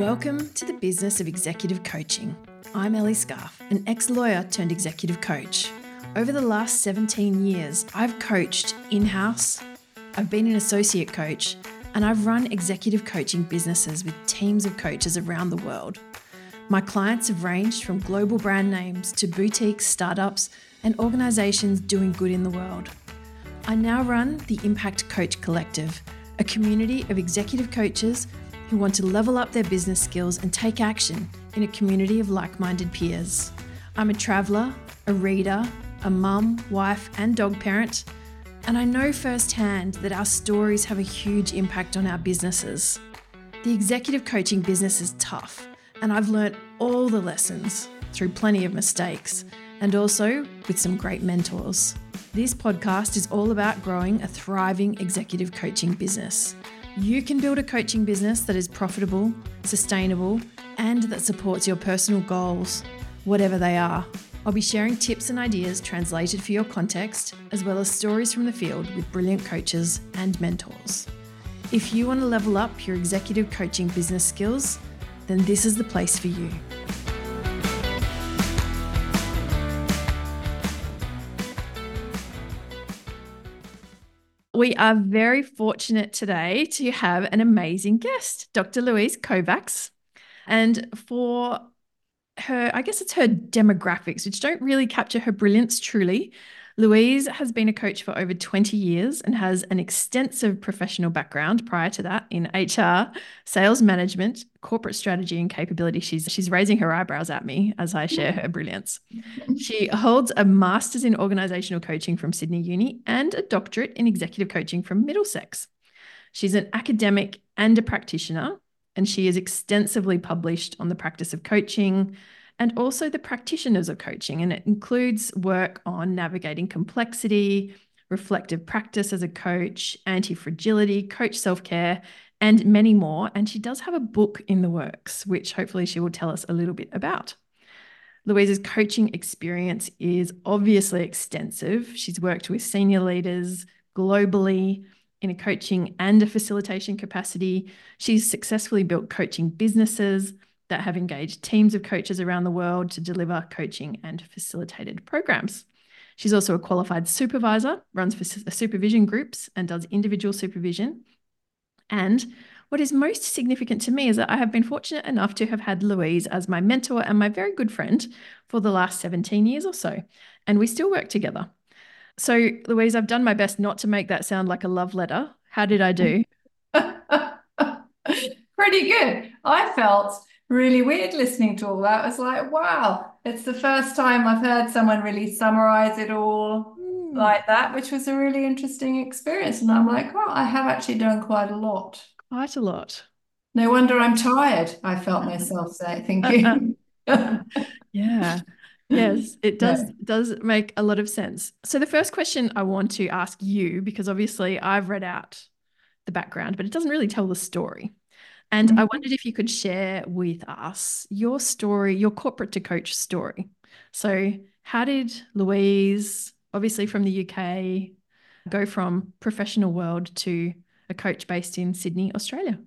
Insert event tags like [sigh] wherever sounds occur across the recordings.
Welcome to the business of executive coaching. I'm Ellie Scarf, an ex lawyer turned executive coach. Over the last 17 years, I've coached in house, I've been an associate coach, and I've run executive coaching businesses with teams of coaches around the world. My clients have ranged from global brand names to boutiques, startups, and organisations doing good in the world. I now run the Impact Coach Collective, a community of executive coaches who want to level up their business skills and take action in a community of like minded peers. I'm a traveller, a reader, a mum, wife, and dog parent, and I know firsthand that our stories have a huge impact on our businesses. The executive coaching business is tough, and I've learnt all the lessons through plenty of mistakes and also with some great mentors. This podcast is all about growing a thriving executive coaching business. You can build a coaching business that is profitable, sustainable, and that supports your personal goals, whatever they are. I'll be sharing tips and ideas translated for your context, as well as stories from the field with brilliant coaches and mentors. If you want to level up your executive coaching business skills, then this is the place for you. We are very fortunate today to have an amazing guest, Dr. Louise Kovacs. And for her, I guess it's her demographics, which don't really capture her brilliance truly. Louise has been a coach for over 20 years and has an extensive professional background prior to that in HR, sales management, corporate strategy, and capability. She's she's raising her eyebrows at me as I share her brilliance. She holds a master's in organizational coaching from Sydney Uni and a doctorate in executive coaching from Middlesex. She's an academic and a practitioner, and she is extensively published on the practice of coaching, and also the practitioners of coaching. And it includes work on navigating complexity, reflective practice as a coach, anti fragility, coach self care, and many more. And she does have a book in the works, which hopefully she will tell us a little bit about. Louise's coaching experience is obviously extensive. She's worked with senior leaders globally in a coaching and a facilitation capacity. She's successfully built coaching businesses that have engaged teams of coaches around the world to deliver coaching and facilitated programs. She's also a qualified supervisor, runs for supervision groups, and does individual supervision. And what is most significant to me is that I have been fortunate enough to have had Louise as my mentor and my very good friend for the last 17 years or so. And we still work together. So, Louise, I've done my best not to make that sound like a love letter. How did I do? [laughs] Pretty good. I felt really weird listening to all that. It was like, wow, it's the first time I've heard someone really summarize it all mm. like that, which was a really interesting experience. And I'm like, well, I have actually done quite a lot. Quite a lot. No wonder I'm tired, I felt myself say, thinking. [laughs] yeah. Yes, it [laughs] does yeah. does make a lot of sense. So the first question I want to ask you, because obviously I've read out the background, but it doesn't really tell the story. And mm-hmm. I wondered if you could share with us your story, your corporate to coach story. So, how did Louise, obviously from the UK, go from professional world to a coach based in Sydney, Australia?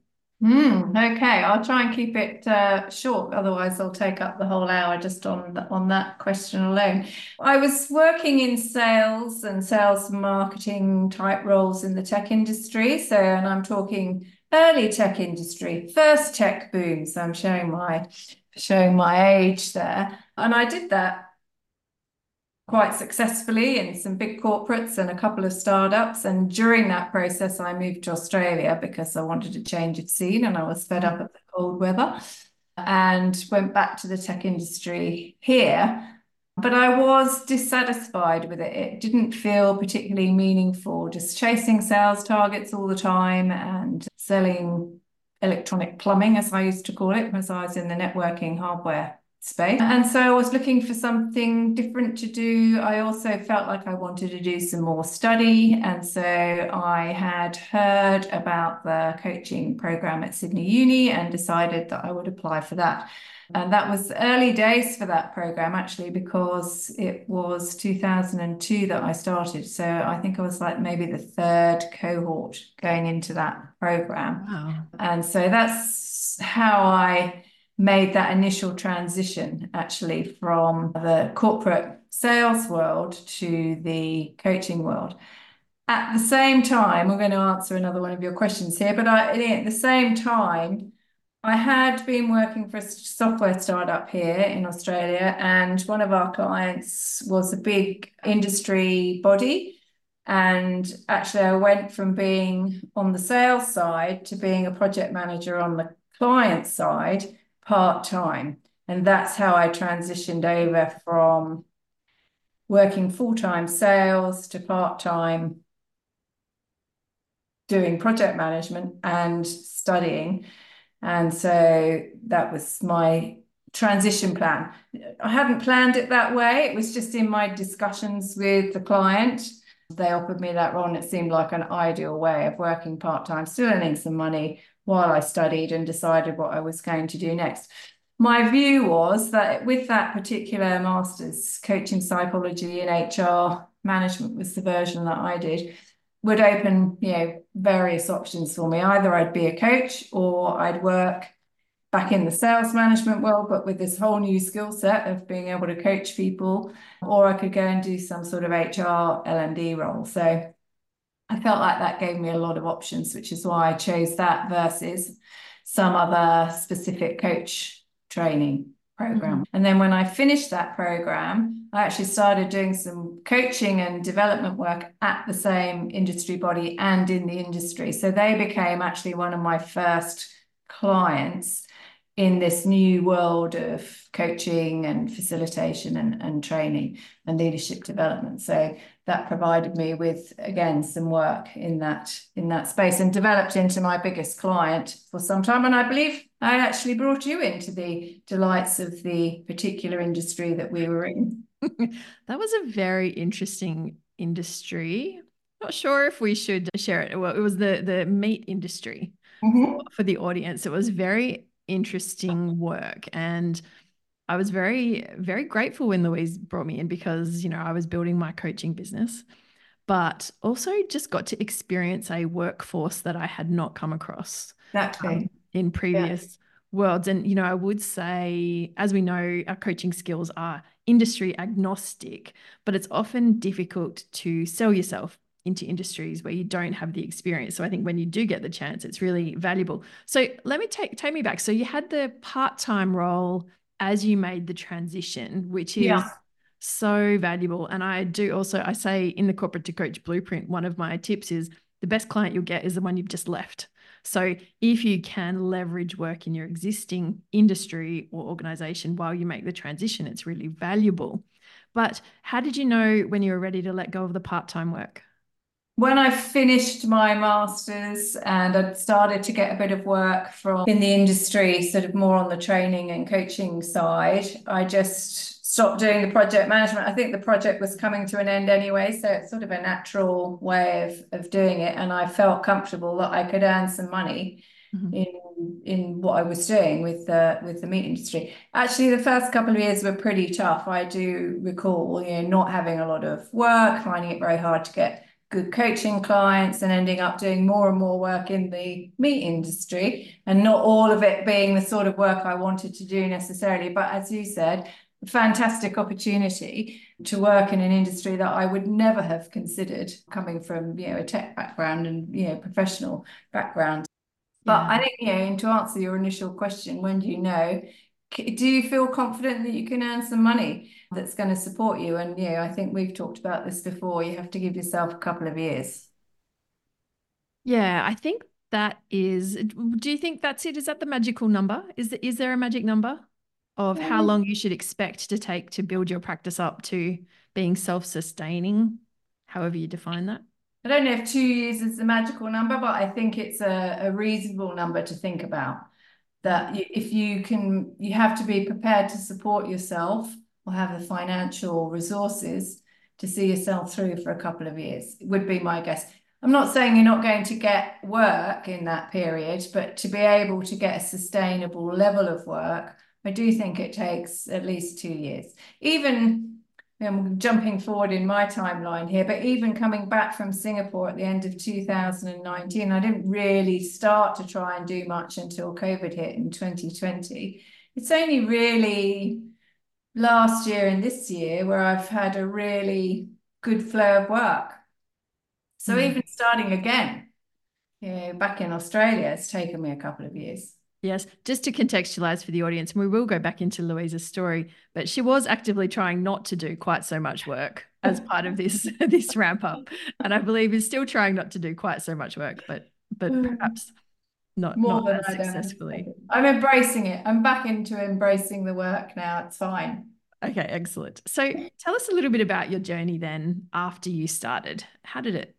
Mm, okay, I'll try and keep it uh, short. Otherwise, I'll take up the whole hour just on the, on that question alone. I was working in sales and sales and marketing type roles in the tech industry. So, and I'm talking early tech industry, first tech boom. So I'm showing my showing my age there. And I did that quite successfully in some big corporates and a couple of startups. And during that process, I moved to Australia because I wanted a change of scene and I was fed up of the cold weather and went back to the tech industry here. But I was dissatisfied with it. It didn't feel particularly meaningful, just chasing sales targets all the time and selling electronic plumbing, as I used to call it, because I was in the networking hardware space. And so I was looking for something different to do. I also felt like I wanted to do some more study. And so I had heard about the coaching program at Sydney Uni and decided that I would apply for that. And that was early days for that program, actually, because it was 2002 that I started. So I think I was like maybe the third cohort going into that program. Wow. And so that's how I made that initial transition actually from the corporate sales world to the coaching world. At the same time, we're going to answer another one of your questions here, but I, at the same time, I had been working for a software startup here in Australia, and one of our clients was a big industry body. And actually, I went from being on the sales side to being a project manager on the client side part time. And that's how I transitioned over from working full time sales to part time doing project management and studying. And so that was my transition plan. I hadn't planned it that way. It was just in my discussions with the client. They offered me that role, and it seemed like an ideal way of working part time, still earning some money while I studied and decided what I was going to do next my view was that with that particular master's coaching psychology and HR management was the version that I did would open you know various options for me. Either I'd be a coach or I'd work back in the sales management world but with this whole new skill set of being able to coach people or I could go and do some sort of HR L&D role. So I felt like that gave me a lot of options which is why I chose that versus some other specific coach training program. Mm-hmm. And then when I finished that program, I actually started doing some coaching and development work at the same industry body and in the industry. So they became actually one of my first clients in this new world of coaching and facilitation and, and training and leadership development. So that provided me with again some work in that in that space and developed into my biggest client for some time. And I believe I actually brought you into the delights of the particular industry that we were in. [laughs] that was a very interesting industry. Not sure if we should share it. Well, it was the the meat industry mm-hmm. for, for the audience. It was very interesting work and I was very, very grateful when Louise brought me in because, you know, I was building my coaching business, but also just got to experience a workforce that I had not come across um, in previous yeah. worlds. And, you know, I would say, as we know, our coaching skills are industry agnostic, but it's often difficult to sell yourself into industries where you don't have the experience. So I think when you do get the chance, it's really valuable. So let me take take me back. So you had the part-time role as you made the transition, which is yeah. so valuable. And I do also I say in the corporate to coach blueprint, one of my tips is the best client you'll get is the one you've just left. So if you can leverage work in your existing industry or organization while you make the transition, it's really valuable. But how did you know when you were ready to let go of the part-time work? When I finished my masters and I'd started to get a bit of work from in the industry, sort of more on the training and coaching side, I just stopped doing the project management. I think the project was coming to an end anyway, so it's sort of a natural way of, of doing it. And I felt comfortable that I could earn some money mm-hmm. in in what I was doing with the with the meat industry. Actually, the first couple of years were pretty tough. I do recall, you know, not having a lot of work, finding it very hard to get good coaching clients and ending up doing more and more work in the meat industry and not all of it being the sort of work I wanted to do necessarily. But as you said, a fantastic opportunity to work in an industry that I would never have considered coming from, you know, a tech background and, you know, professional background. But yeah. I think, you know, and to answer your initial question, when do you know? Do you feel confident that you can earn some money? That's going to support you. And you know, I think we've talked about this before. You have to give yourself a couple of years. Yeah, I think that is. Do you think that's it? Is that the magical number? Is is there a magic number of how mm. long you should expect to take to build your practice up to being self-sustaining, however you define that? I don't know if two years is the magical number, but I think it's a, a reasonable number to think about that if you can, you have to be prepared to support yourself or have the financial resources to see yourself through for a couple of years, would be my guess. I'm not saying you're not going to get work in that period, but to be able to get a sustainable level of work, I do think it takes at least two years. Even I'm jumping forward in my timeline here, but even coming back from Singapore at the end of 2019, I didn't really start to try and do much until COVID hit in 2020. It's only really last year and this year where I've had a really good flow of work. So mm. even starting again, you know, back in Australia, it's taken me a couple of years. Yes, just to contextualize for the audience, and we will go back into Louisa's story, but she was actively trying not to do quite so much work as part of this [laughs] this ramp up, and I believe is still trying not to do quite so much work, but but mm. perhaps not more not than as successfully. I'm embracing it. I'm back into embracing the work now. It's fine. Okay, excellent. So tell us a little bit about your journey then after you started. How did it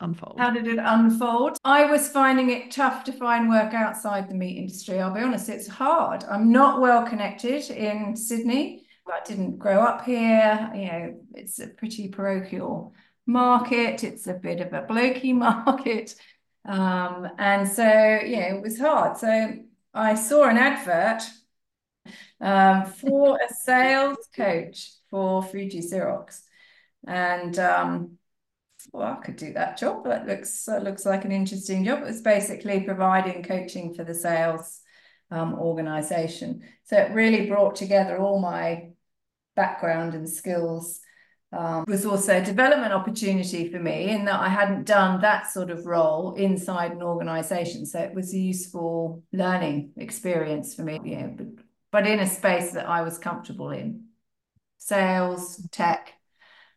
unfold? How did it unfold? I was finding it tough to find work outside the meat industry. I'll be honest, it's hard. I'm not well connected in Sydney. I didn't grow up here. You know, it's a pretty parochial market. It's a bit of a blokey [laughs] market. Um, and so, yeah, it was hard. So I saw an advert um, for a sales coach for Fuji Xerox. And um, well, I could do that job. That looks that looks like an interesting job. It's basically providing coaching for the sales um, organization. So it really brought together all my background and skills. Um, was also a development opportunity for me in that I hadn't done that sort of role inside an organization. So it was a useful learning experience for me, know, but, but in a space that I was comfortable in. Sales, tech,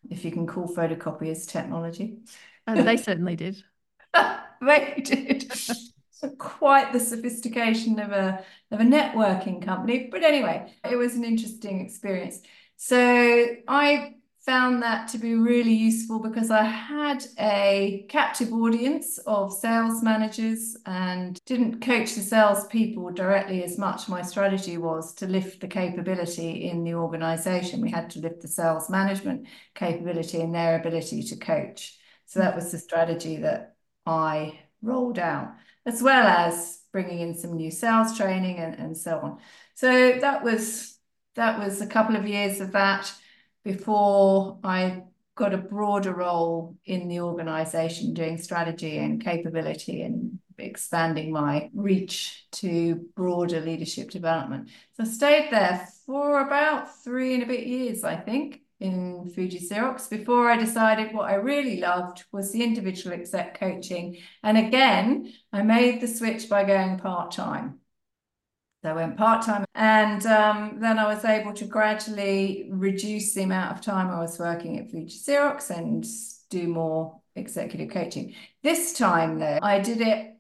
if you can call photocopiers technology. And they certainly did. [laughs] they did. quite the sophistication of a of a networking company. But anyway, it was an interesting experience. So I found that to be really useful because I had a captive audience of sales managers and didn't coach the sales people directly as much. My strategy was to lift the capability in the organization. We had to lift the sales management capability and their ability to coach. So that was the strategy that I rolled out, as well as bringing in some new sales training and, and so on. So that was that was a couple of years of that before I got a broader role in the organization doing strategy and capability and expanding my reach to broader leadership development. So I stayed there for about three and a bit years, I think, in Fuji Xerox before I decided what I really loved was the individual exec coaching. And again, I made the switch by going part-time. So I went part time, and um, then I was able to gradually reduce the amount of time I was working at Fuji Xerox and do more executive coaching. This time, though, I did it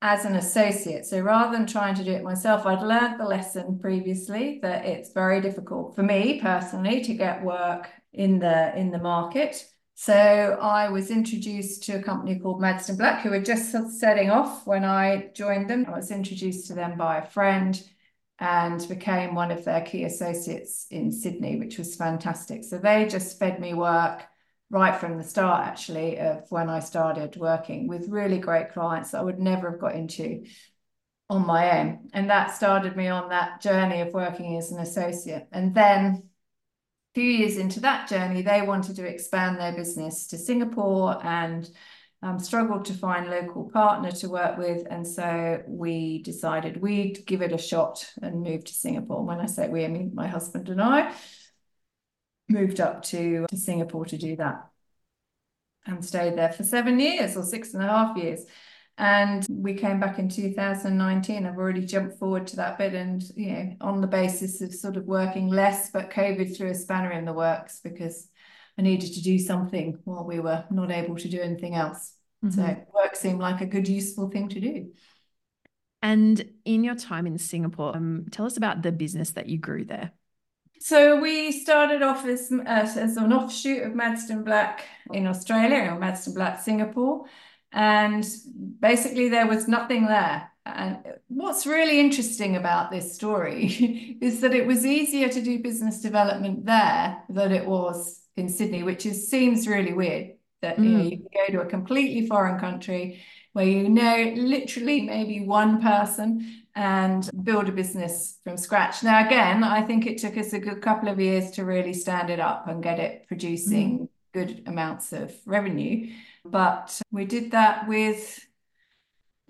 as an associate. So rather than trying to do it myself, I'd learned the lesson previously that it's very difficult for me personally to get work in the in the market. So I was introduced to a company called Madston Black, who were just setting off when I joined them. I was introduced to them by a friend and became one of their key associates in Sydney, which was fantastic. So they just fed me work right from the start, actually, of when I started working with really great clients that I would never have got into on my own. And that started me on that journey of working as an associate. And then few years into that journey, they wanted to expand their business to Singapore and um, struggled to find local partner to work with. And so we decided we'd give it a shot and move to Singapore. When I say we, I mean my husband and I moved up to, to Singapore to do that and stayed there for seven years or six and a half years. And we came back in 2019. I've already jumped forward to that bit and, you know, on the basis of sort of working less, but COVID threw a spanner in the works because I needed to do something while we were not able to do anything else. Mm-hmm. So work seemed like a good, useful thing to do. And in your time in Singapore, um, tell us about the business that you grew there. So we started off as, as, as an offshoot of Madston Black in Australia or Madston Black Singapore. And basically, there was nothing there. And what's really interesting about this story [laughs] is that it was easier to do business development there than it was in Sydney, which is seems really weird that mm. you, know, mm. you go to a completely foreign country where you know literally maybe one person and build a business from scratch. Now, again, I think it took us a good couple of years to really stand it up and get it producing mm. good amounts of revenue. But we did that with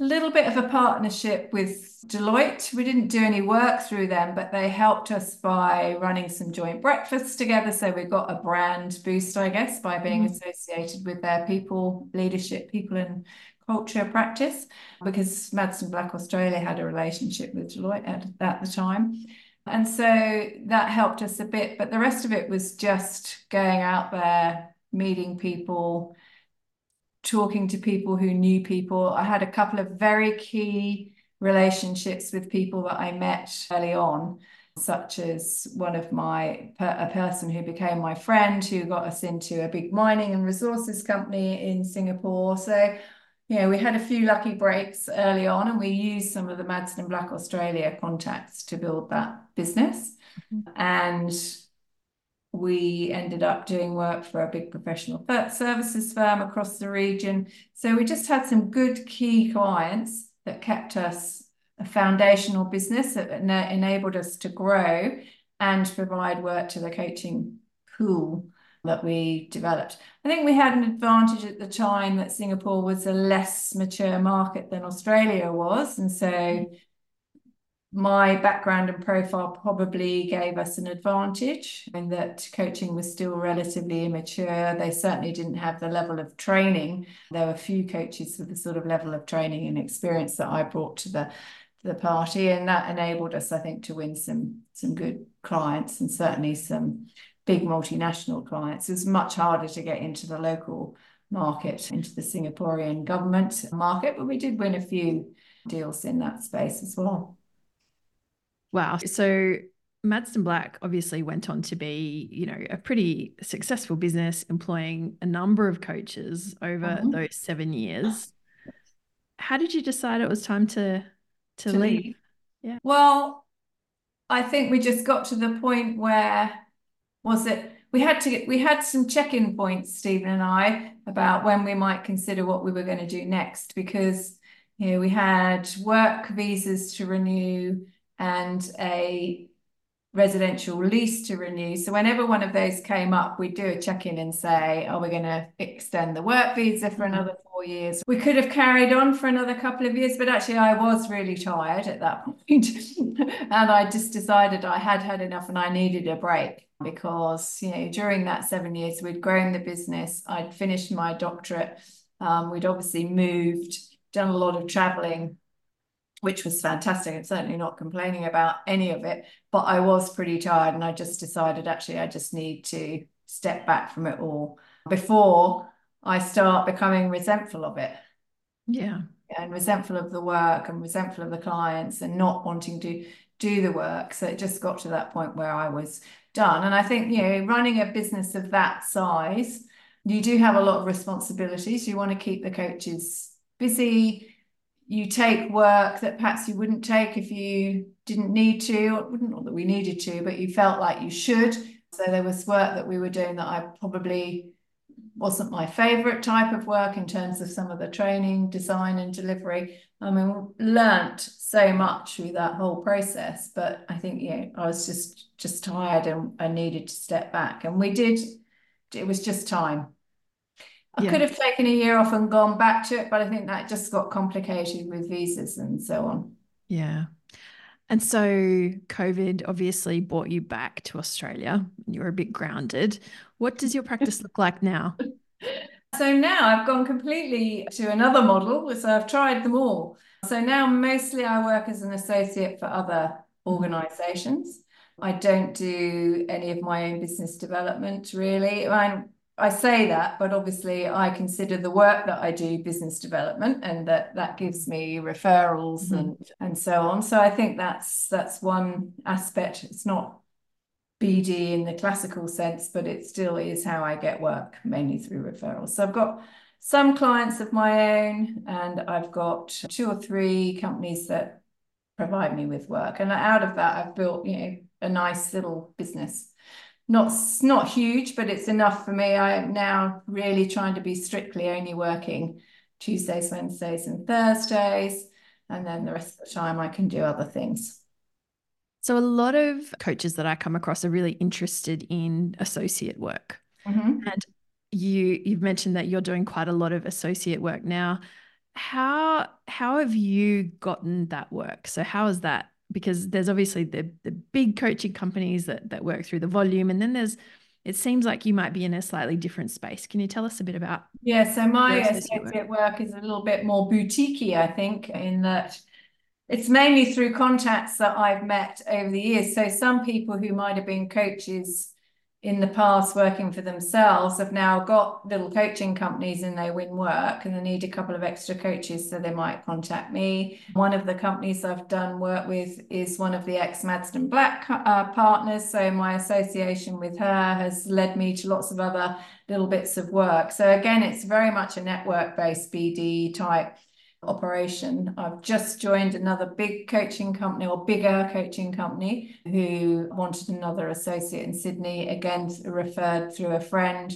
a little bit of a partnership with Deloitte. We didn't do any work through them, but they helped us by running some joint breakfasts together. So we got a brand boost, I guess, by being mm. associated with their people, leadership, people and culture practice because Maddison Black Australia had a relationship with Deloitte at, at the time. And so that helped us a bit, but the rest of it was just going out there, meeting people, talking to people who knew people. I had a couple of very key relationships with people that I met early on, such as one of my, a person who became my friend who got us into a big mining and resources company in Singapore. So yeah, we had a few lucky breaks early on, and we used some of the Maddison Black Australia contacts to build that business. Mm-hmm. And we ended up doing work for a big professional services firm across the region. So we just had some good key clients that kept us a foundational business that enabled us to grow and provide work to the coaching pool that we developed. I think we had an advantage at the time that Singapore was a less mature market than Australia was. And so my background and profile probably gave us an advantage in that coaching was still relatively immature. They certainly didn't have the level of training. There were few coaches with the sort of level of training and experience that I brought to the the party and that enabled us i think to win some some good clients and certainly some big multinational clients. It was much harder to get into the local market, into the Singaporean government market, but we did win a few deals in that space as well. Wow. So Maddison Black obviously went on to be, you know, a pretty successful business employing a number of coaches over mm-hmm. those seven years. How did you decide it was time to to, to leave? leave? Yeah. Well, I think we just got to the point where was it we had to get, we had some check-in points, Stephen and I, about when we might consider what we were going to do next because you know we had work visas to renew and a residential lease to renew. So whenever one of those came up, we'd do a check-in and say, are we going to extend the work visa for mm-hmm. another four years? We could have carried on for another couple of years, but actually I was really tired at that [laughs] point. and I just decided I had had enough and I needed a break because, you know, during that seven years, we'd grown the business. I'd finished my doctorate. Um, we'd obviously moved, done a lot of traveling which was fantastic. I'm certainly not complaining about any of it, but I was pretty tired and I just decided actually I just need to step back from it all before I start becoming resentful of it. Yeah. And resentful of the work and resentful of the clients and not wanting to do the work. So it just got to that point where I was done. And I think, you know, running a business of that size, you do have a lot of responsibilities. You want to keep the coaches busy you take work that perhaps you wouldn't take if you didn't need to, or not that we needed to, but you felt like you should. So there was work that we were doing that I probably wasn't my favorite type of work in terms of some of the training, design, and delivery. I mean, learnt so much through that whole process, but I think yeah, I was just just tired and I needed to step back. And we did. It was just time. I yeah. could have taken a year off and gone back to it, but I think that just got complicated with visas and so on. Yeah. And so COVID obviously brought you back to Australia. You were a bit grounded. What does your practice look like now? [laughs] So now I've gone completely to another model. So I've tried them all. So now mostly I work as an associate for other organizations. I don't do any of my own business development really. I I say that, but obviously I consider the work that I do business development, and that that gives me referrals mm-hmm. and and so on. So I think that's that's one aspect. It's not BD in the classical sense, but it still is how I get work, mainly through referrals. So I've got some clients of my own, and I've got two or three companies that provide me with work. And out of that, I've built, you know, a nice little business. Not not huge, but it's enough for me. I am now really trying to be strictly only working Tuesdays, Wednesdays, and Thursdays, and then the rest of the time I can do other things. So a lot of coaches that I come across are really interested in associate work. Mm-hmm. And you you've mentioned that you're doing quite a lot of associate work now. How how have you gotten that work? So how is that? Because there's obviously the the big coaching companies that that work through the volume, and then there's it seems like you might be in a slightly different space. Can you tell us a bit about? Yeah, so my associate work? work is a little bit more boutiquey, I think, in that it's mainly through contacts that I've met over the years. So some people who might have been coaches in the past working for themselves have now got little coaching companies and they win work and they need a couple of extra coaches so they might contact me. One of the companies i've done work with is one of the ex madston black uh, partners so my association with her has led me to lots of other little bits of work. So again it's very much a network based bd type operation. I've just joined another big coaching company or bigger coaching company who wanted another associate in Sydney, again, referred through a friend.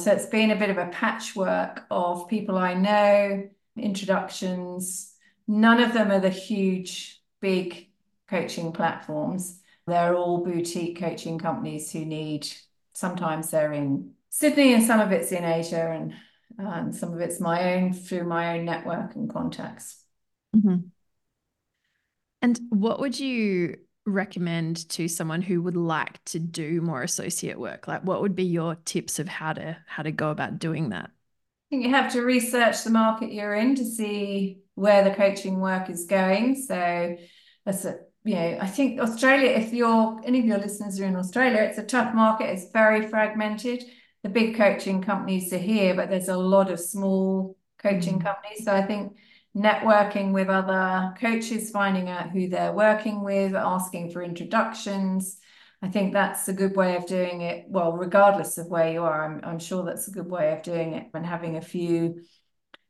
So it's been a bit of a patchwork of people I know, introductions. None of them are the huge, big coaching platforms. They're all boutique coaching companies who need, sometimes they're in Sydney and some of it's in Asia and and some of it's my own through my own network and contacts. Mm-hmm. And what would you recommend to someone who would like to do more associate work? Like, what would be your tips of how to how to go about doing that? I think you have to research the market you're in to see where the coaching work is going. So that's a you know, I think Australia, if you're any of your listeners are in Australia, it's a tough market, it's very fragmented the big coaching companies are here, but there's a lot of small coaching mm. companies. So I think networking with other coaches, finding out who they're working with, asking for introductions. I think that's a good way of doing it. Well, regardless of where you are, I'm, I'm sure that's a good way of doing it. And having a few,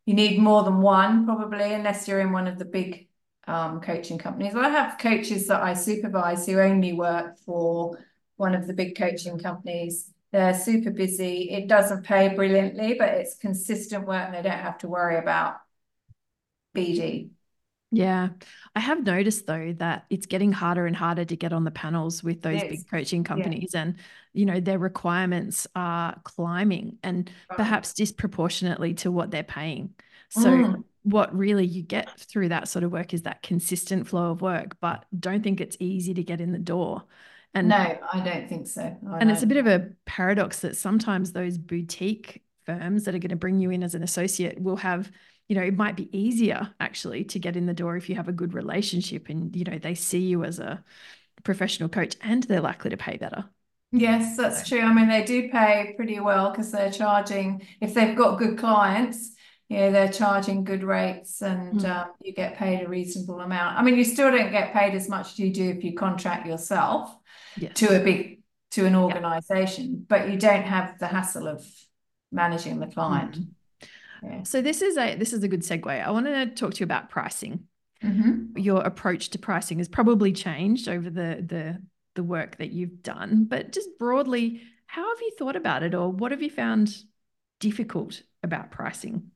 you need more than one probably, unless you're in one of the big um, coaching companies. Well, I have coaches that I supervise who only work for one of the big coaching companies they're super busy. It doesn't pay brilliantly, but it's consistent work and they don't have to worry about BD. Yeah. I have noticed though that it's getting harder and harder to get on the panels with those big coaching companies yeah. and you know their requirements are climbing and right. perhaps disproportionately to what they're paying. So mm. what really you get through that sort of work is that consistent flow of work, but don't think it's easy to get in the door. And no, I don't think so. I and it's a bit of a paradox that sometimes those boutique firms that are going to bring you in as an associate will have you know it might be easier actually to get in the door if you have a good relationship and you know they see you as a professional coach and they're likely to pay better. Yes that's true. I mean they do pay pretty well because they're charging if they've got good clients you know they're charging good rates and mm. um, you get paid a reasonable amount. I mean you still don't get paid as much as you do if you contract yourself yes. to a big to an organization, but you don't have the hassle of managing the client. Mm-hmm. Yeah. So this is a this is a good segue. I want to talk to you about pricing. Mm-hmm. Your approach to pricing has probably changed over the the the work that you've done, but just broadly, how have you thought about it, or what have you found difficult about pricing?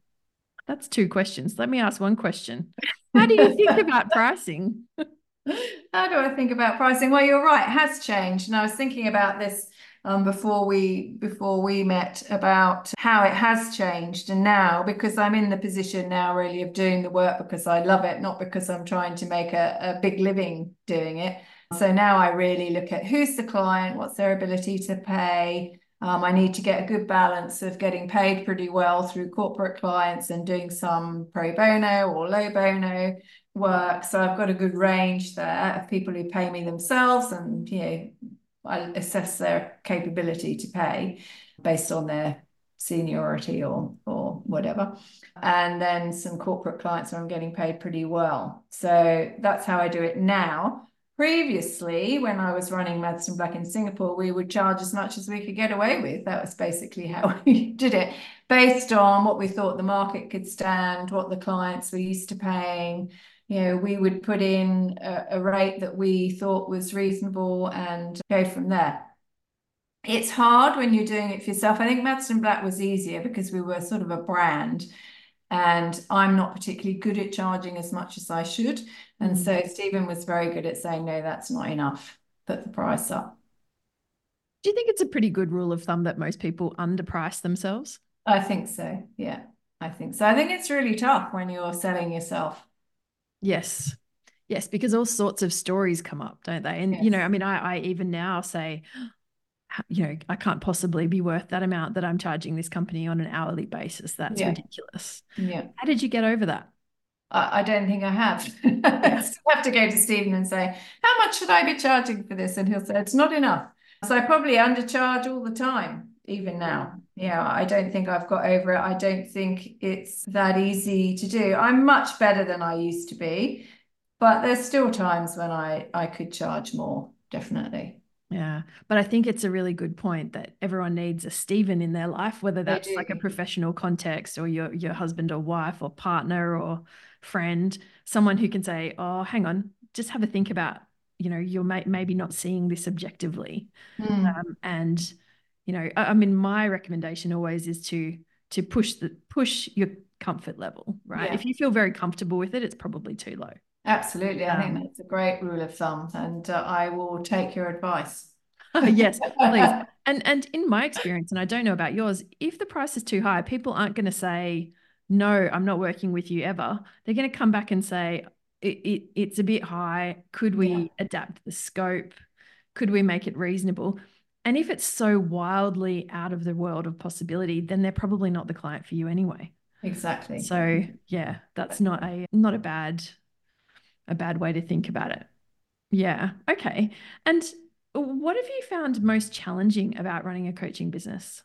That's two questions. Let me ask one question. How do you think [laughs] about pricing? [laughs] How do I think about pricing? Well, you're right, it has changed. And I was thinking about this um, before we before we met about how it has changed and now because I'm in the position now really of doing the work because I love it, not because I'm trying to make a, a big living doing it. So now I really look at who's the client, what's their ability to pay. Um, I need to get a good balance of getting paid pretty well through corporate clients and doing some pro bono or low bono work. So I've got a good range there of people who pay me themselves and, you know, I assess their capability to pay based on their seniority or or whatever and then some corporate clients where i'm getting paid pretty well so that's how i do it now previously, when I was running Madston Black in Singapore, we would charge as much as we could get away with. That was basically how [laughs] we did it, based on what we thought the market could stand, what the clients were used to paying. You know, we would put in a, a rate that we thought was reasonable and go from there. It's hard when you're doing it for yourself. I think Madston Black was easier because we were sort of a brand and I'm not particularly good at charging as much as I should. And mm. so Stephen was very good at saying, no, that's not enough. Put the price up. Do you think it's a pretty good rule of thumb that most people underprice themselves? I think so. Yeah, I think so. I think it's really tough when you're selling yourself. Yes. Yes, because all sorts of stories come up, don't they? And, yes. you know, I mean, I, I even now say, you know, I can't possibly be worth that amount that I'm charging this company on an hourly basis. That's yeah. ridiculous. Yeah. How did you get over that? I, I don't think I have. [laughs] I still have to go to Stephen and say, how much should I be charging for this? And he'll say, it's not enough. So I probably undercharge all the time, even now. Yeah, I don't think I've got over it. I don't think it's that easy to do. I'm much better than I used to be, but there's still times when I, I could charge more, definitely. Yeah. But I think it's a really good point that everyone needs a Stephen in their life, whether that's like a professional context or your your husband or wife or partner or friend, someone who can say, Oh, hang on, just have a think about, you know, you're may- maybe not seeing this objectively. Mm. Um, and, you know, I, I mean, my recommendation always is to to push the push your comfort level, right? Yeah. If you feel very comfortable with it, it's probably too low. Absolutely. I think um, that's a great rule of thumb, and uh, I will take your advice. [laughs] yes, please. [laughs] And and in my experience, and I don't know about yours, if the price is too high, people aren't going to say, "No, I'm not working with you ever." They're going to come back and say, it, it, "It's a bit high. Could we yeah. adapt the scope? Could we make it reasonable?" And if it's so wildly out of the world of possibility, then they're probably not the client for you anyway. Exactly. So yeah, that's not a not a bad a bad way to think about it. Yeah. Okay. And what have you found most challenging about running a coaching business?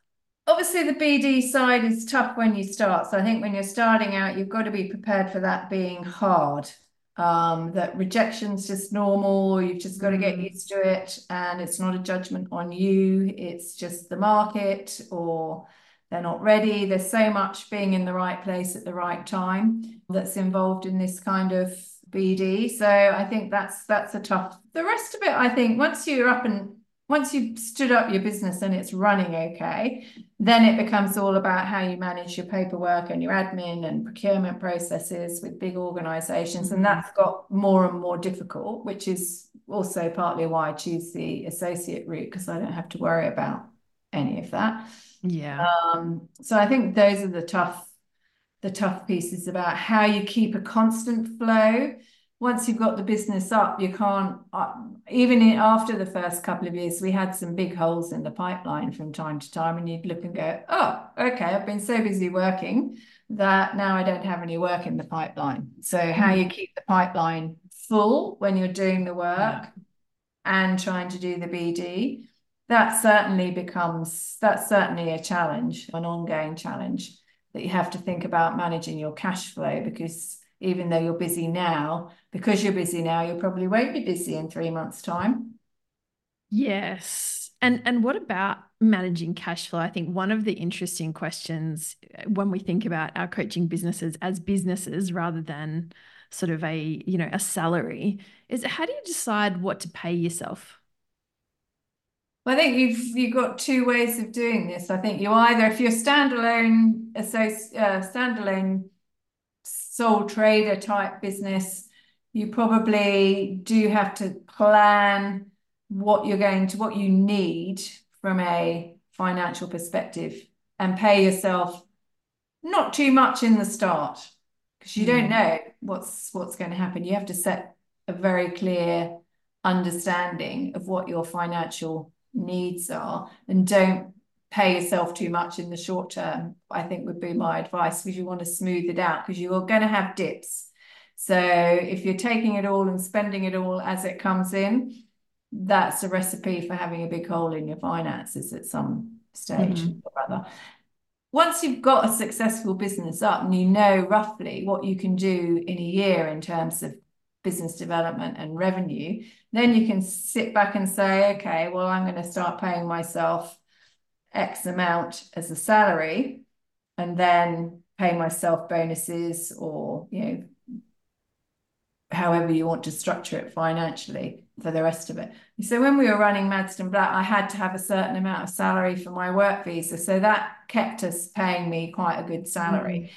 Obviously, the BD side is tough when you start. So I think when you're starting out, you've got to be prepared for that being hard. Um, that rejection's just normal. You've just got to get mm. used to it. And it's not a judgment on you, it's just the market or they're not ready. There's so much being in the right place at the right time that's involved in this kind of BD. So I think that's that's a tough. The rest of it, I think, once you're up and once you've stood up your business and it's running okay, then it becomes all about how you manage your paperwork and your admin and procurement processes with big organizations. And mm-hmm. that's got more and more difficult, which is also partly why I choose the associate route because I don't have to worry about any of that. Yeah. Um, so I think those are the tough the tough pieces about how you keep a constant flow. Once you've got the business up, you can't, uh, even in, after the first couple of years, we had some big holes in the pipeline from time to time, and you'd look and go, oh, okay, I've been so busy working that now I don't have any work in the pipeline. So, how you keep the pipeline full when you're doing the work yeah. and trying to do the BD, that certainly becomes, that's certainly a challenge, an ongoing challenge that you have to think about managing your cash flow because even though you're busy now, because you're busy now, you probably won't be busy in three months' time. Yes. And and what about managing cash flow? I think one of the interesting questions uh, when we think about our coaching businesses as businesses rather than sort of a, you know, a salary is how do you decide what to pay yourself? Well, I think you've you've got two ways of doing this. I think you either, if you're standalone, associ- uh, standalone sole trader type business, you probably do have to plan what you're going to, what you need from a financial perspective, and pay yourself not too much in the start because you mm. don't know what's what's going to happen. You have to set a very clear understanding of what your financial needs are and don't pay yourself too much in the short term i think would be my advice because you want to smooth it out because you're going to have dips so if you're taking it all and spending it all as it comes in that's a recipe for having a big hole in your finances at some stage mm-hmm. or other once you've got a successful business up and you know roughly what you can do in a year in terms of business development and revenue, then you can sit back and say, okay, well, I'm going to start paying myself X amount as a salary and then pay myself bonuses or, you know, however you want to structure it financially for the rest of it. So when we were running Madston Black, I had to have a certain amount of salary for my work visa. So that kept us paying me quite a good salary. Mm.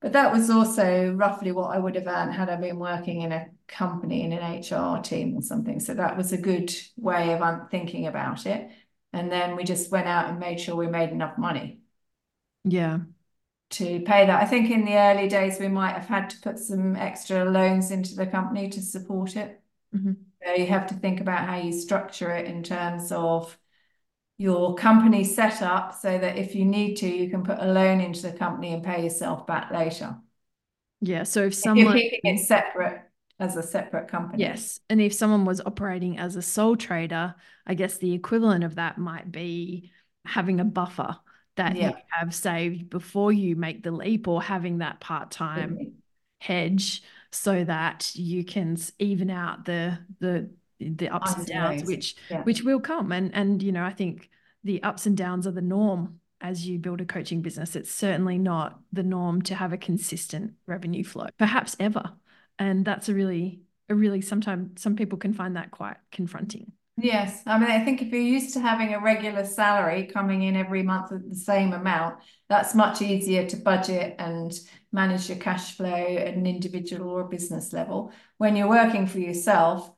But that was also roughly what I would have earned had I been working in a company in an HR team or something. So that was a good way of thinking about it. And then we just went out and made sure we made enough money. Yeah to pay that. I think in the early days we might have had to put some extra loans into the company to support it. Mm-hmm. So you have to think about how you structure it in terms of your company setup so that if you need to, you can put a loan into the company and pay yourself back later. Yeah. So if someone if you're keeping it separate as a separate company. Yes. And if someone was operating as a sole trader, I guess the equivalent of that might be having a buffer that yeah. you have saved before you make the leap or having that part-time mm-hmm. hedge so that you can even out the the the ups and downs which yeah. which will come and and you know I think the ups and downs are the norm as you build a coaching business it's certainly not the norm to have a consistent revenue flow perhaps ever and that's a really a really sometimes some people can find that quite confronting Yes, I mean, I think if you're used to having a regular salary coming in every month at the same amount, that's much easier to budget and manage your cash flow at an individual or business level. When you're working for yourself,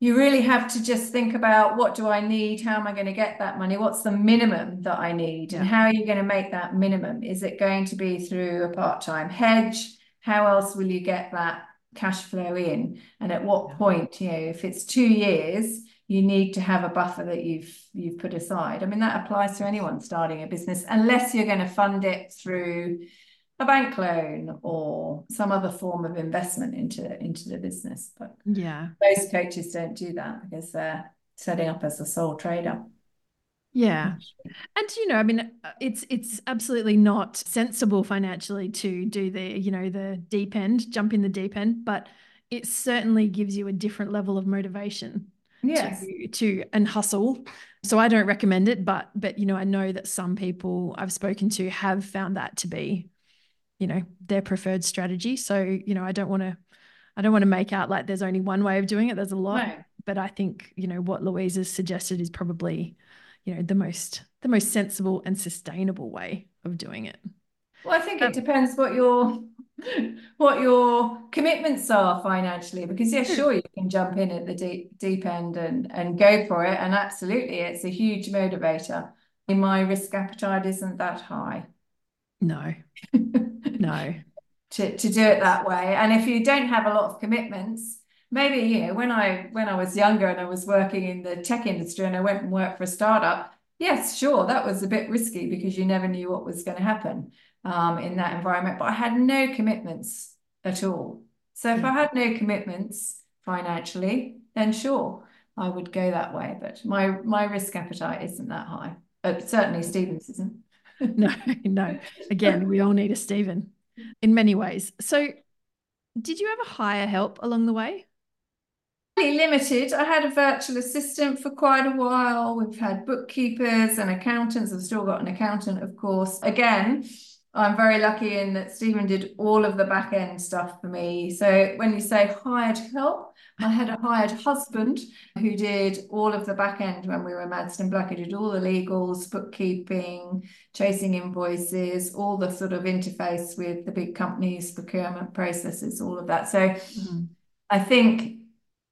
you really have to just think about what do I need? How am I going to get that money? What's the minimum that I need? And how are you going to make that minimum? Is it going to be through a part time hedge? How else will you get that cash flow in? And at what point, you know, if it's two years, you need to have a buffer that you've you've put aside. I mean, that applies to anyone starting a business, unless you're going to fund it through a bank loan or some other form of investment into into the business. But yeah, most coaches don't do that because they're setting up as a sole trader. Yeah. And you know, I mean uh, it's it's absolutely not sensible financially to do the, you know, the deep end, jump in the deep end, but it certainly gives you a different level of motivation yes. to, to and hustle. So I don't recommend it, but but you know, I know that some people I've spoken to have found that to be, you know, their preferred strategy. So, you know, I don't want to I don't want to make out like there's only one way of doing it. There's a lot. No. But I think, you know, what Louise has suggested is probably, you know, the most the most sensible and sustainable way of doing it. Well, I think um, it depends what your [laughs] what your commitments are financially because yeah sure you can jump in at the deep deep end and and go for it and absolutely it's a huge motivator. My risk appetite isn't that high. No. [laughs] No. To, to do it that way and if you don't have a lot of commitments maybe you know when i when i was younger and i was working in the tech industry and i went and worked for a startup yes sure that was a bit risky because you never knew what was going to happen um, in that environment, but I had no commitments at all. So if I had no commitments financially, then sure, I would go that way. But my my risk appetite isn't that high. Uh, certainly Stephen's isn't. no, [laughs] no. Again, we all need a Stephen in many ways. So did you ever hire help along the way? Limited. I had a virtual assistant for quite a while. We've had bookkeepers and accountants. I've still got an accountant, of course. Again, I'm very lucky in that Stephen did all of the back end stuff for me. So when you say hired help, I had a hired husband who did all of the back end when we were Madston Black. He did all the legals, bookkeeping, chasing invoices, all the sort of interface with the big companies, procurement processes, all of that. So mm-hmm. I think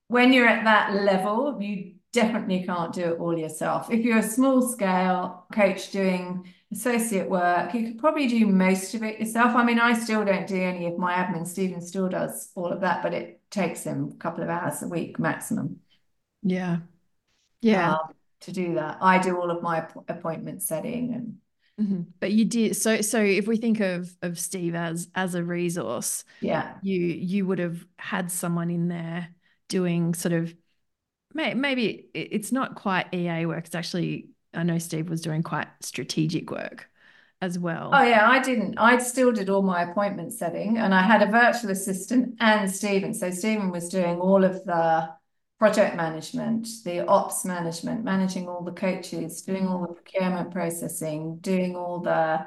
when you're at that level, you definitely can't do it all yourself. If you're a small scale coach doing associate work. You could probably do most of it yourself. I mean, I still don't do any of my admin. Stephen still does all of that, but it takes him a couple of hours a week maximum. Yeah. Yeah. Um, to do that. I do all of my appointment setting and Mm-hmm. But you did so. So if we think of of Steve as as a resource, yeah, you you would have had someone in there doing sort of maybe it's not quite EA work. It's actually I know Steve was doing quite strategic work as well. Oh yeah, I didn't. I still did all my appointment setting and I had a virtual assistant and Stephen. So Stephen was doing all of the project management, the ops management, managing all the coaches, doing all the procurement processing, doing all the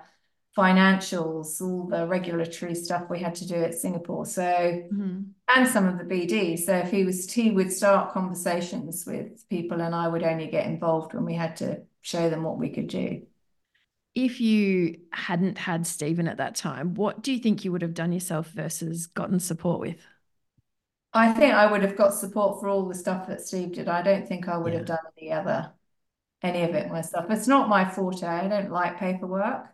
financials, all the regulatory stuff we had to do at Singapore. So, mm-hmm. and some of the BD. So if he was, he would start conversations with people and I would only get involved when we had to show them what we could do. If you hadn't had Stephen at that time, what do you think you would have done yourself versus gotten support with? I think I would have got support for all the stuff that Steve did. I don't think I would yeah. have done any other any of it myself. It's not my forte. I don't like paperwork.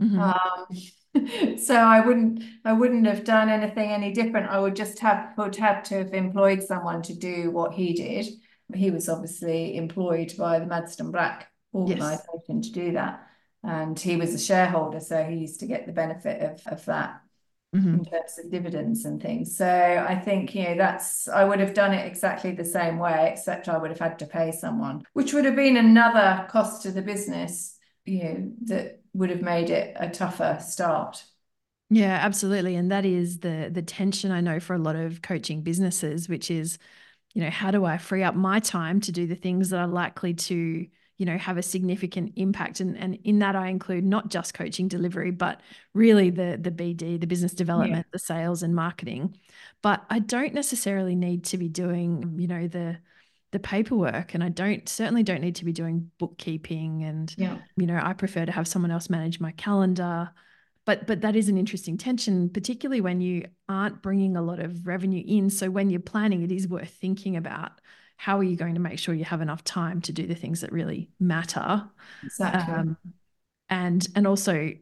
Mm-hmm. Um, [laughs] so I wouldn't I wouldn't have done anything any different. I would just have would have to have employed someone to do what he did. He was obviously employed by the Madston Black organization yes. to do that. And he was a shareholder, so he used to get the benefit of, of that mm-hmm. in terms of dividends and things. So I think, you know, that's, I would have done it exactly the same way, except I would have had to pay someone, which would have been another cost to the business, you know, that would have made it a tougher start. Yeah, absolutely. And that is the the tension I know for a lot of coaching businesses, which is, you know, how do I free up my time to do the things that are likely to you know have a significant impact and and in that I include not just coaching delivery but really the the BD the business development yeah. the sales and marketing but I don't necessarily need to be doing you know the the paperwork and I don't certainly don't need to be doing bookkeeping and yeah. you know I prefer to have someone else manage my calendar. But but that is an interesting tension particularly when you aren't bringing a lot of revenue in. So when you're planning it is worth thinking about how are you going to make sure you have enough time to do the things that really matter. Exactly. Um, and and also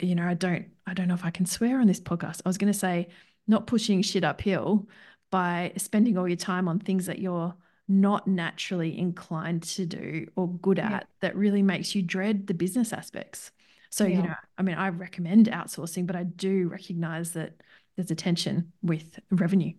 you know i don't i don't know if i can swear on this podcast. I was going to say not pushing shit uphill by spending all your time on things that you're not naturally inclined to do or good at yeah. that really makes you dread the business aspects so yeah. you know i mean i recommend outsourcing but i do recognize that there's a tension with revenue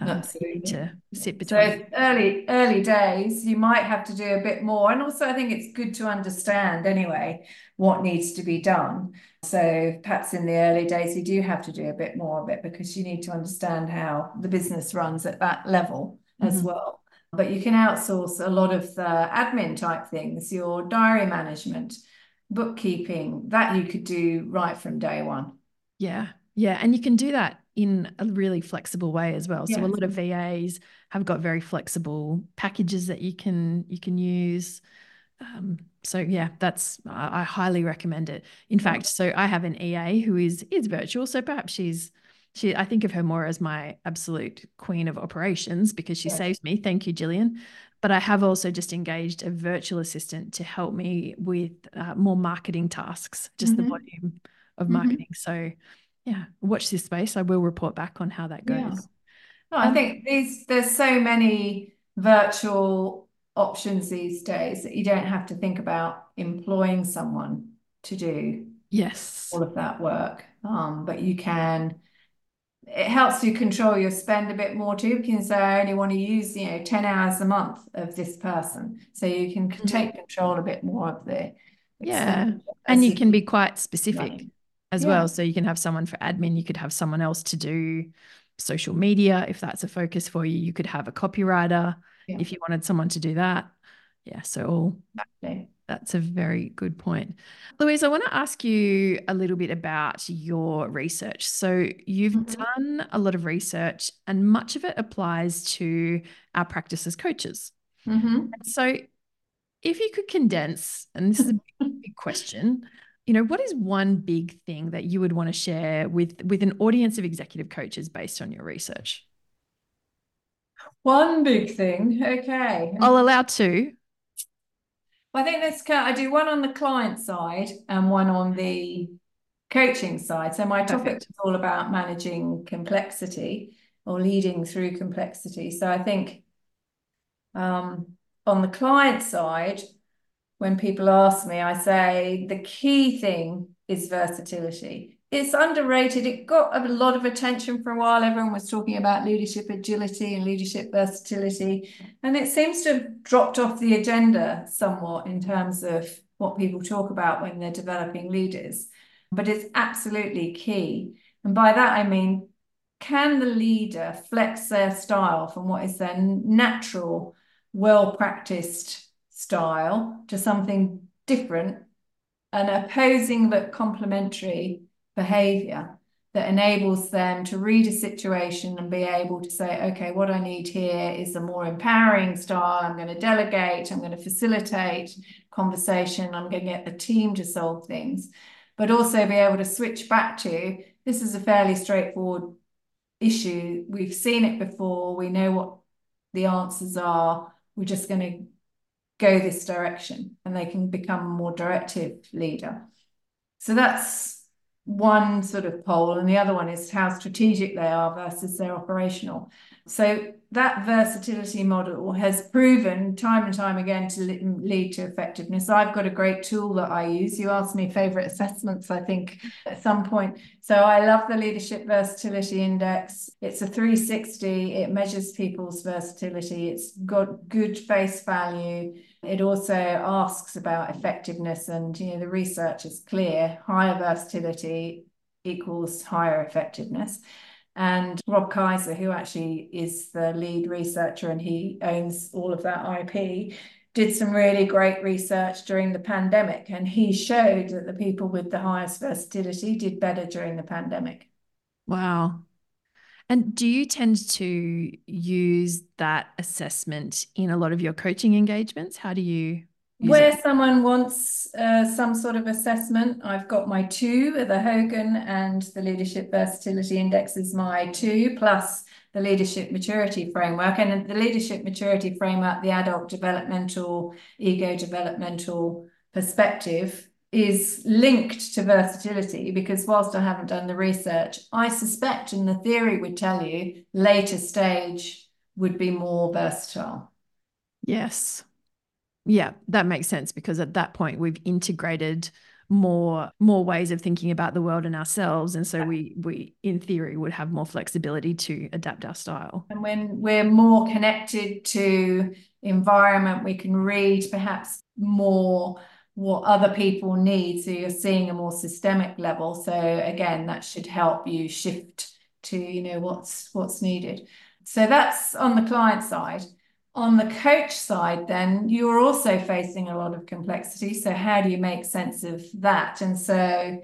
um, to sit between. So early early days, you might have to do a bit more, and also I think it's good to understand anyway what needs to be done. So perhaps in the early days, you do have to do a bit more of it because you need to understand how the business runs at that level mm-hmm. as well. But you can outsource a lot of the admin type things, your diary management, bookkeeping, that you could do right from day one. Yeah. Yeah. And you can do that in a really flexible way as well. So a lot of VAs have got very flexible packages that you can you can use. Um, so yeah, that's I, I, highly recommend it. In fact, so I have an EA who is is virtual, so perhaps she's she I think of her more as my absolute queen of operations because she saves me. Thank you, Gillian. But I have also just engaged a virtual assistant to help me with uh, more marketing tasks, just mm-hmm. the volume of mm-hmm. marketing. Mm-hmm. So yeah, watch this space. I will report back on how that goes. Yeah. No, I um, think these there's so many virtual options these days that you don't have to think about employing someone to do yes all of that work. Um, but you can it helps you control your spend a bit more too. You can say I only want to use, you know, 10 hours a month of this person. So you can mm-hmm. take control a bit more of the yeah. And you can be quite specific as yeah. well. So you can have someone for admin, you could have someone else to do social media if that's a focus for you. You could have a copywriter yeah. if you wanted someone to do that. Yeah, so all exactly. that's a very good point. Louise, I want to ask you a little bit about your research. So you've mm-hmm. done a lot of research and much of it applies to our practice as coaches. Mm-hmm. So if you could condense, and this is a [laughs] big question, you know what is one big thing that you would want to share with with an audience of executive coaches based on your research one big thing. Okay. I'll allow two. I think this i do one on the client side and one on the coaching side. So my topic Perfect. is all about managing complexity or leading through complexity. So i think um, on the client side when people ask me, I say the key thing is versatility. It's underrated. It got a lot of attention for a while. Everyone was talking about leadership agility and leadership versatility. And it seems to have dropped off the agenda somewhat in terms of what people talk about when they're developing leaders, but it's absolutely key. And by that, I mean, can the leader flex their style from what is their natural, well practiced style to something different, an opposing but complementary behavior? that enables them to read a situation and be able to say, okay, what I need here is a more empowering style. I'm going to delegate, I'm going to facilitate conversation, I'm going to get the team to solve things, but also be able to switch back to this is a fairly straightforward issue. We've seen it before, we know what the answers are. We're just going to go this direction and they can become a more directive leader. So that's one sort of pole, and the other one is how strategic they are versus their operational. So that versatility model has proven time and time again to lead to effectiveness. I've got a great tool that I use. You asked me favorite assessments, I think, at some point. So I love the Leadership Versatility Index. It's a 360, it measures people's versatility, it's got good face value. It also asks about effectiveness, and you know the research is clear: higher versatility equals higher effectiveness. And Rob Kaiser, who actually is the lead researcher and he owns all of that IP, did some really great research during the pandemic. And he showed that the people with the highest versatility did better during the pandemic. Wow. And do you tend to use that assessment in a lot of your coaching engagements? How do you where it? someone wants uh, some sort of assessment, I've got my two, the Hogan and the Leadership Versatility Index is my two, plus the Leadership Maturity Framework. And the Leadership Maturity Framework, the adult developmental, ego developmental perspective, is linked to versatility because whilst I haven't done the research, I suspect, and the theory would tell you, later stage would be more versatile. Yes. Yeah, that makes sense because at that point we've integrated more more ways of thinking about the world and ourselves and so we we in theory would have more flexibility to adapt our style and when we're more connected to environment we can read perhaps more what other people need so you're seeing a more systemic level so again that should help you shift to you know what's what's needed so that's on the client side on the coach side, then you're also facing a lot of complexity. So, how do you make sense of that? And so,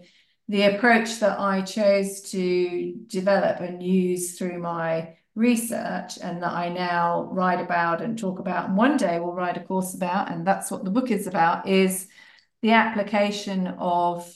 the approach that I chose to develop and use through my research and that I now write about and talk about, and one day will write a course about, and that's what the book is about, is the application of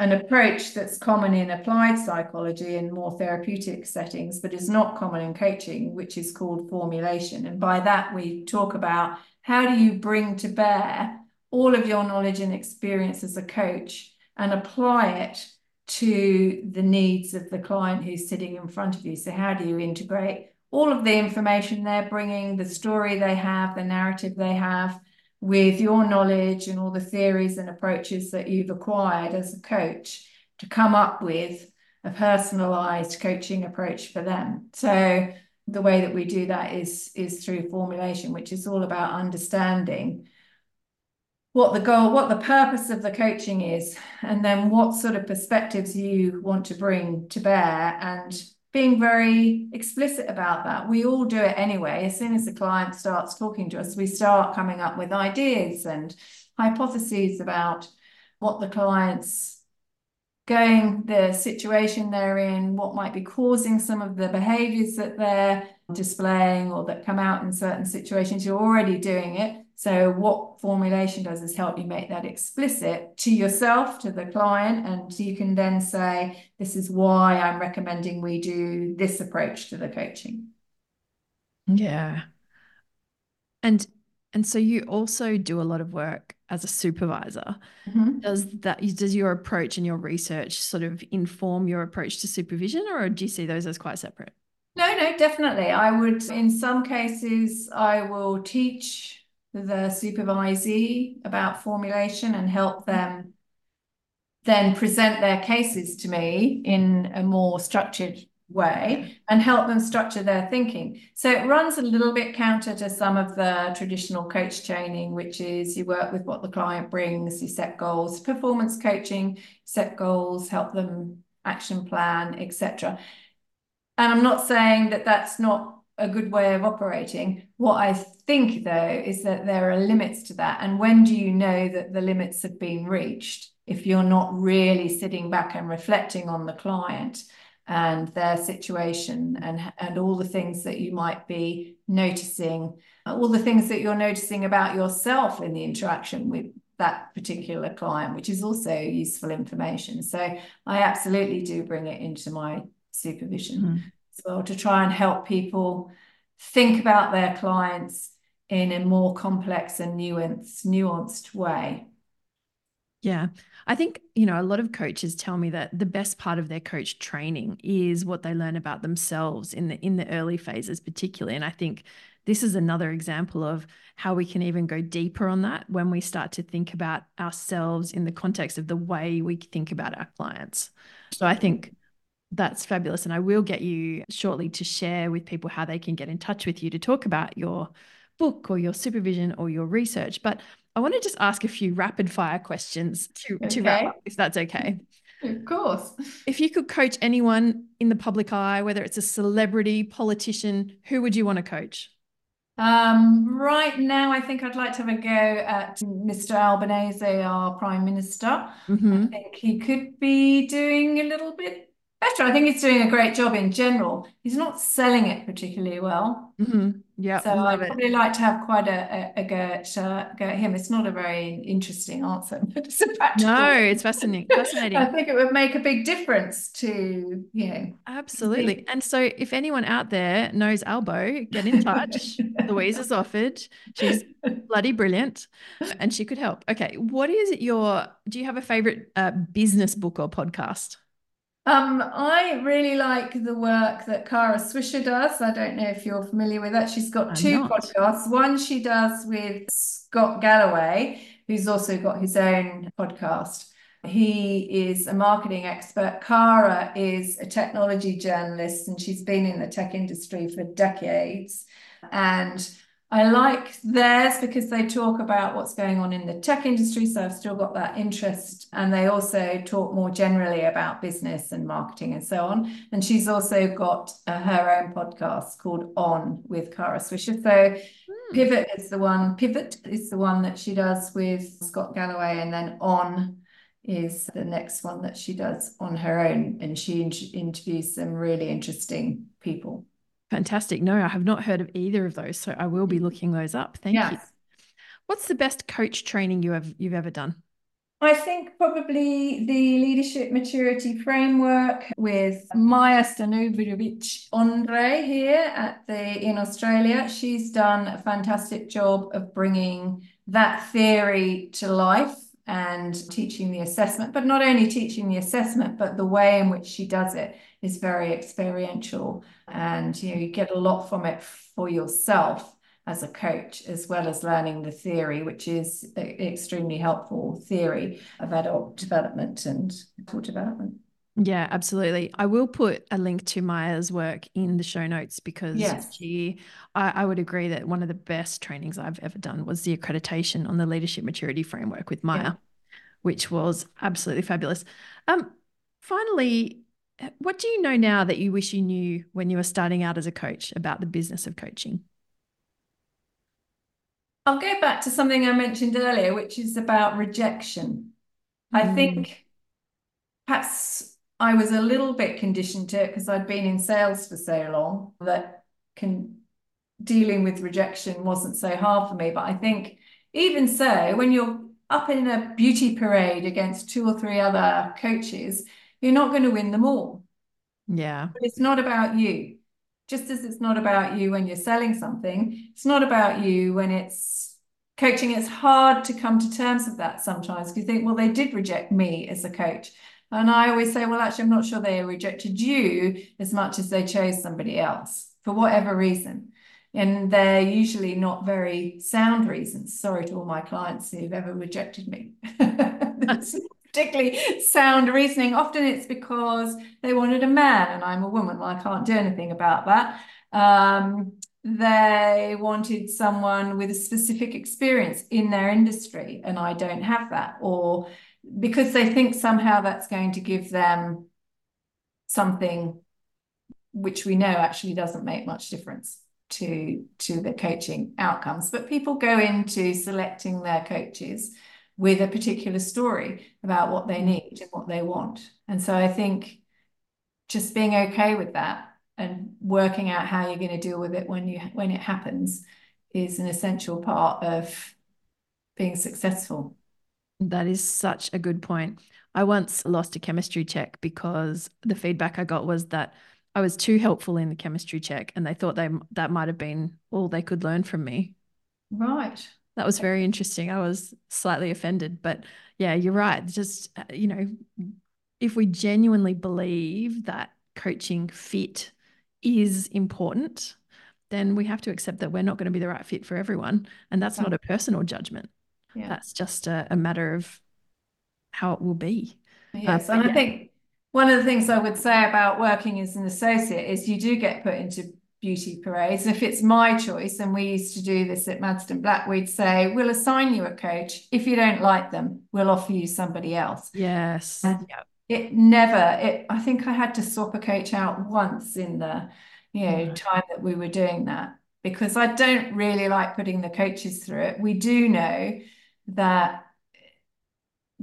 an approach that's common in applied psychology and more therapeutic settings, but is not common in coaching, which is called formulation. And by that, we talk about how do you bring to bear all of your knowledge and experience as a coach and apply it to the needs of the client who's sitting in front of you. So, how do you integrate all of the information they're bringing, the story they have, the narrative they have? With your knowledge and all the theories and approaches that you've acquired as a coach to come up with a personalized coaching approach for them. So the way that we do that is is through formulation, which is all about understanding what the goal, what the purpose of the coaching is, and then what sort of perspectives you want to bring to bear and being very explicit about that. We all do it anyway. As soon as the client starts talking to us, we start coming up with ideas and hypotheses about what the client's going, the situation they're in, what might be causing some of the behaviors that they're displaying or that come out in certain situations. You're already doing it. So what formulation does is help you make that explicit to yourself, to the client, and so you can then say, this is why I'm recommending we do this approach to the coaching. Yeah. And and so you also do a lot of work as a supervisor. Mm-hmm. Does that does your approach and your research sort of inform your approach to supervision or do you see those as quite separate? No, no, definitely. I would in some cases I will teach the supervisee about formulation and help them then present their cases to me in a more structured way and help them structure their thinking. So it runs a little bit counter to some of the traditional coach training, which is you work with what the client brings, you set goals, performance coaching, set goals, help them action plan, etc. And I'm not saying that that's not a good way of operating. What I think, though, is that there are limits to that. And when do you know that the limits have been reached if you're not really sitting back and reflecting on the client? and their situation and and all the things that you might be noticing all the things that you're noticing about yourself in the interaction with that particular client which is also useful information so i absolutely do bring it into my supervision mm. As well to try and help people think about their clients in a more complex and nuanced nuanced way yeah. I think, you know, a lot of coaches tell me that the best part of their coach training is what they learn about themselves in the in the early phases particularly. And I think this is another example of how we can even go deeper on that when we start to think about ourselves in the context of the way we think about our clients. So I think that's fabulous. And I will get you shortly to share with people how they can get in touch with you to talk about your book or your supervision or your research. But I want to just ask a few rapid fire questions to, okay. to wrap up, if that's okay. [laughs] Of course. If you could coach anyone in the public eye, whether it's a celebrity, politician, who would you want to coach? Um, right now, I think I'd like to have a go at Mr. Albanese, our Prime Minister. Mm-hmm. I think he could be doing a little bit I think he's doing a great job in general. He's not selling it particularly well. Mm-hmm. Yeah, so I'd probably like to have quite a, a, a go, at, uh, go at him. It's not a very interesting answer, [laughs] but it's a practical. No, it's fascinating. Fascinating. I think it would make a big difference to you know. Absolutely. And so, if anyone out there knows Albo, get in touch. [laughs] Louise has offered. She's bloody brilliant, and she could help. Okay, what is your? Do you have a favorite uh, business book or podcast? Um, I really like the work that Kara Swisher does. I don't know if you're familiar with that. She's got I'm two not. podcasts. One she does with Scott Galloway, who's also got his own podcast. He is a marketing expert. Kara is a technology journalist, and she's been in the tech industry for decades. And I like theirs because they talk about what's going on in the tech industry. So I've still got that interest. And they also talk more generally about business and marketing and so on. And she's also got uh, her own podcast called On with Kara Swisher. So hmm. Pivot is the one, Pivot is the one that she does with Scott Galloway. And then On is the next one that she does on her own. And she in- interviews some really interesting people. Fantastic. No, I have not heard of either of those, so I will be looking those up. Thank yes. you. What's the best coach training you have you've ever done? I think probably the leadership maturity framework with Maya Stanojevic Andre here at the in Australia. She's done a fantastic job of bringing that theory to life and teaching the assessment, but not only teaching the assessment, but the way in which she does it is very experiential. And you know you get a lot from it for yourself as a coach as well as learning the theory which is extremely helpful theory of adult development and adult development yeah, absolutely. I will put a link to Maya's work in the show notes because yes. she, I, I, would agree that one of the best trainings I've ever done was the accreditation on the leadership maturity framework with Maya, yeah. which was absolutely fabulous. Um, finally, what do you know now that you wish you knew when you were starting out as a coach about the business of coaching? I'll go back to something I mentioned earlier, which is about rejection. Mm. I think perhaps I was a little bit conditioned to it because I'd been in sales for so long that can dealing with rejection wasn't so hard for me. But I think even so, when you're up in a beauty parade against two or three other coaches, you're not going to win them all. Yeah. But it's not about you. Just as it's not about you when you're selling something, it's not about you when it's coaching. It's hard to come to terms with that sometimes because you think, well, they did reject me as a coach. And I always say, well, actually, I'm not sure they rejected you as much as they chose somebody else for whatever reason. And they're usually not very sound reasons. Sorry to all my clients who've ever rejected me. [laughs] That's particularly sound reasoning. Often it's because they wanted a man and I'm a woman. Well, I can't do anything about that. Um, they wanted someone with a specific experience in their industry and I don't have that. Or because they think somehow that's going to give them something which we know actually doesn't make much difference to to the coaching outcomes. But people go into selecting their coaches with a particular story about what they mm-hmm. need and what they want. And so i think just being okay with that and working out how you're going to deal with it when you when it happens is an essential part of being successful that is such a good point i once lost a chemistry check because the feedback i got was that I was too helpful in the chemistry check, and they thought they that might have been all they could learn from me. Right. That was very interesting. I was slightly offended, but yeah, you're right. Just uh, you know, if we genuinely believe that coaching fit is important, then we have to accept that we're not going to be the right fit for everyone, and that's not a personal judgment. Yeah. That's just a, a matter of how it will be. Yes, um, and yeah. I think one of the things I would say about working as an associate is you do get put into beauty parades. If it's my choice, and we used to do this at Madston Black, we'd say, we'll assign you a coach. If you don't like them, we'll offer you somebody else. Yes. And it never, it I think I had to swap a coach out once in the, you know, mm. time that we were doing that because I don't really like putting the coaches through it. We do know that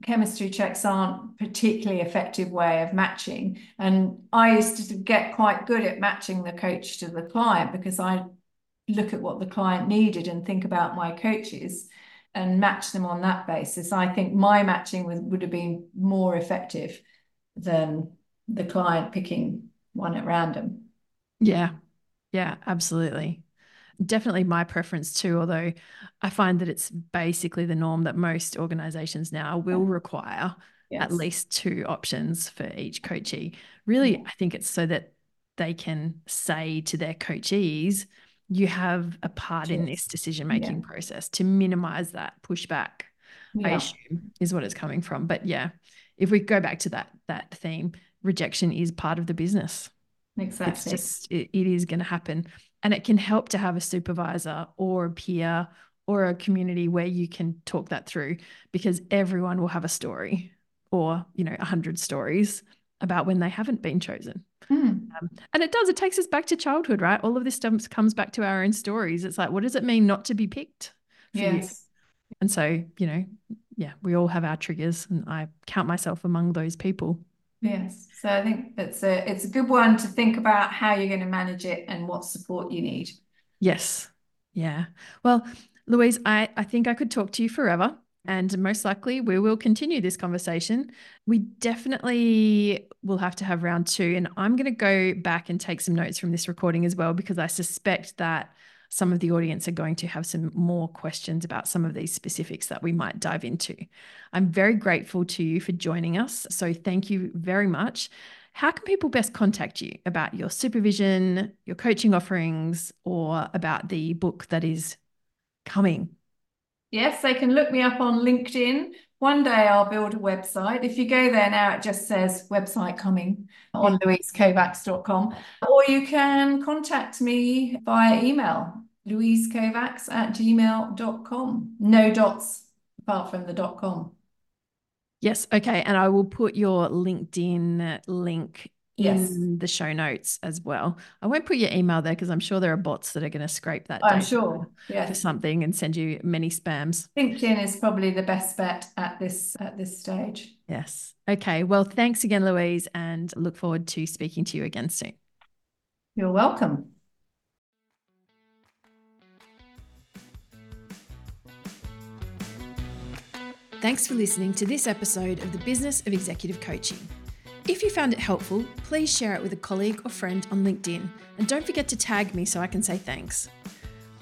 chemistry checks aren't particularly effective way of matching. And i used to get quite good at matching the coach to the client because i look at what the client needed and think about my coaches and match them on that basis. I think my matching would, would have been more effective than the client picking one at random. Yeah. Yeah absolutely definitely my preference too, although I find that it's basically the norm that most organizations now will require yes. at least two options for each coachee. Really, I think it's so that they can say to their coachees, you have a part yes. in this decision making yeah. process to minimize that pushback. Yeah. I assume is what it's coming from. But yeah, if we go back to that that theme, rejection is part of the business. Exactly. It's just it, it is going to happen. And it can help to have a supervisor or a peer or a community where you can talk that through because everyone will have a story or, you know, a hundred stories about when they haven't been chosen. Mm. Um, and it does, it takes us back to childhood, right? All of this stuff comes back to our own stories. It's like, what does it mean not to be picked? yes. You? And so, you know, yeah, we all have our triggers, and I count myself among those people. Yes. So I think it's a it's a good one to think about how you're going to manage it and what support you need. Yes. Yeah. Well, Louise, I, I think I could talk to you forever. And most likely we will continue this conversation. We definitely will have to have round two. And I'm going to go back and take some notes from this recording as well, because I suspect that some of the audience are going to have some more questions about some of these specifics that we might dive into. I'm very grateful to you for joining us. So thank you very much. How can people best contact you about your supervision, your coaching offerings, or about the book that is coming? Yes, they can look me up on LinkedIn. One day I'll build a website. If you go there now, it just says website coming on louisekovacs.com. Or you can contact me via email, louisekovacs at gmail.com. No dots apart from the dot com. Yes. Okay. And I will put your LinkedIn link yes. in the show notes as well. I won't put your email there because I'm sure there are bots that are going to scrape that. I'm sure. Yeah. For something and send you many spams. LinkedIn is probably the best bet at this at this stage. Yes. Okay. Well, thanks again, Louise, and look forward to speaking to you again soon. You're welcome. Thanks for listening to this episode of the Business of Executive Coaching. If you found it helpful, please share it with a colleague or friend on LinkedIn and don't forget to tag me so I can say thanks.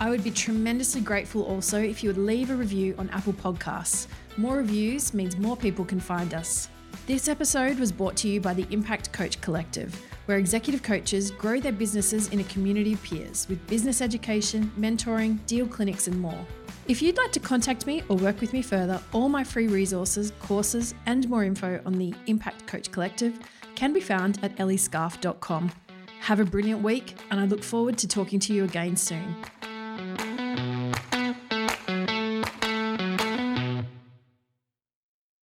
I would be tremendously grateful also if you would leave a review on Apple Podcasts. More reviews means more people can find us. This episode was brought to you by the Impact Coach Collective, where executive coaches grow their businesses in a community of peers with business education, mentoring, deal clinics, and more. If you'd like to contact me or work with me further, all my free resources, courses, and more info on the Impact Coach Collective can be found at elliescarf.com. Have a brilliant week, and I look forward to talking to you again soon.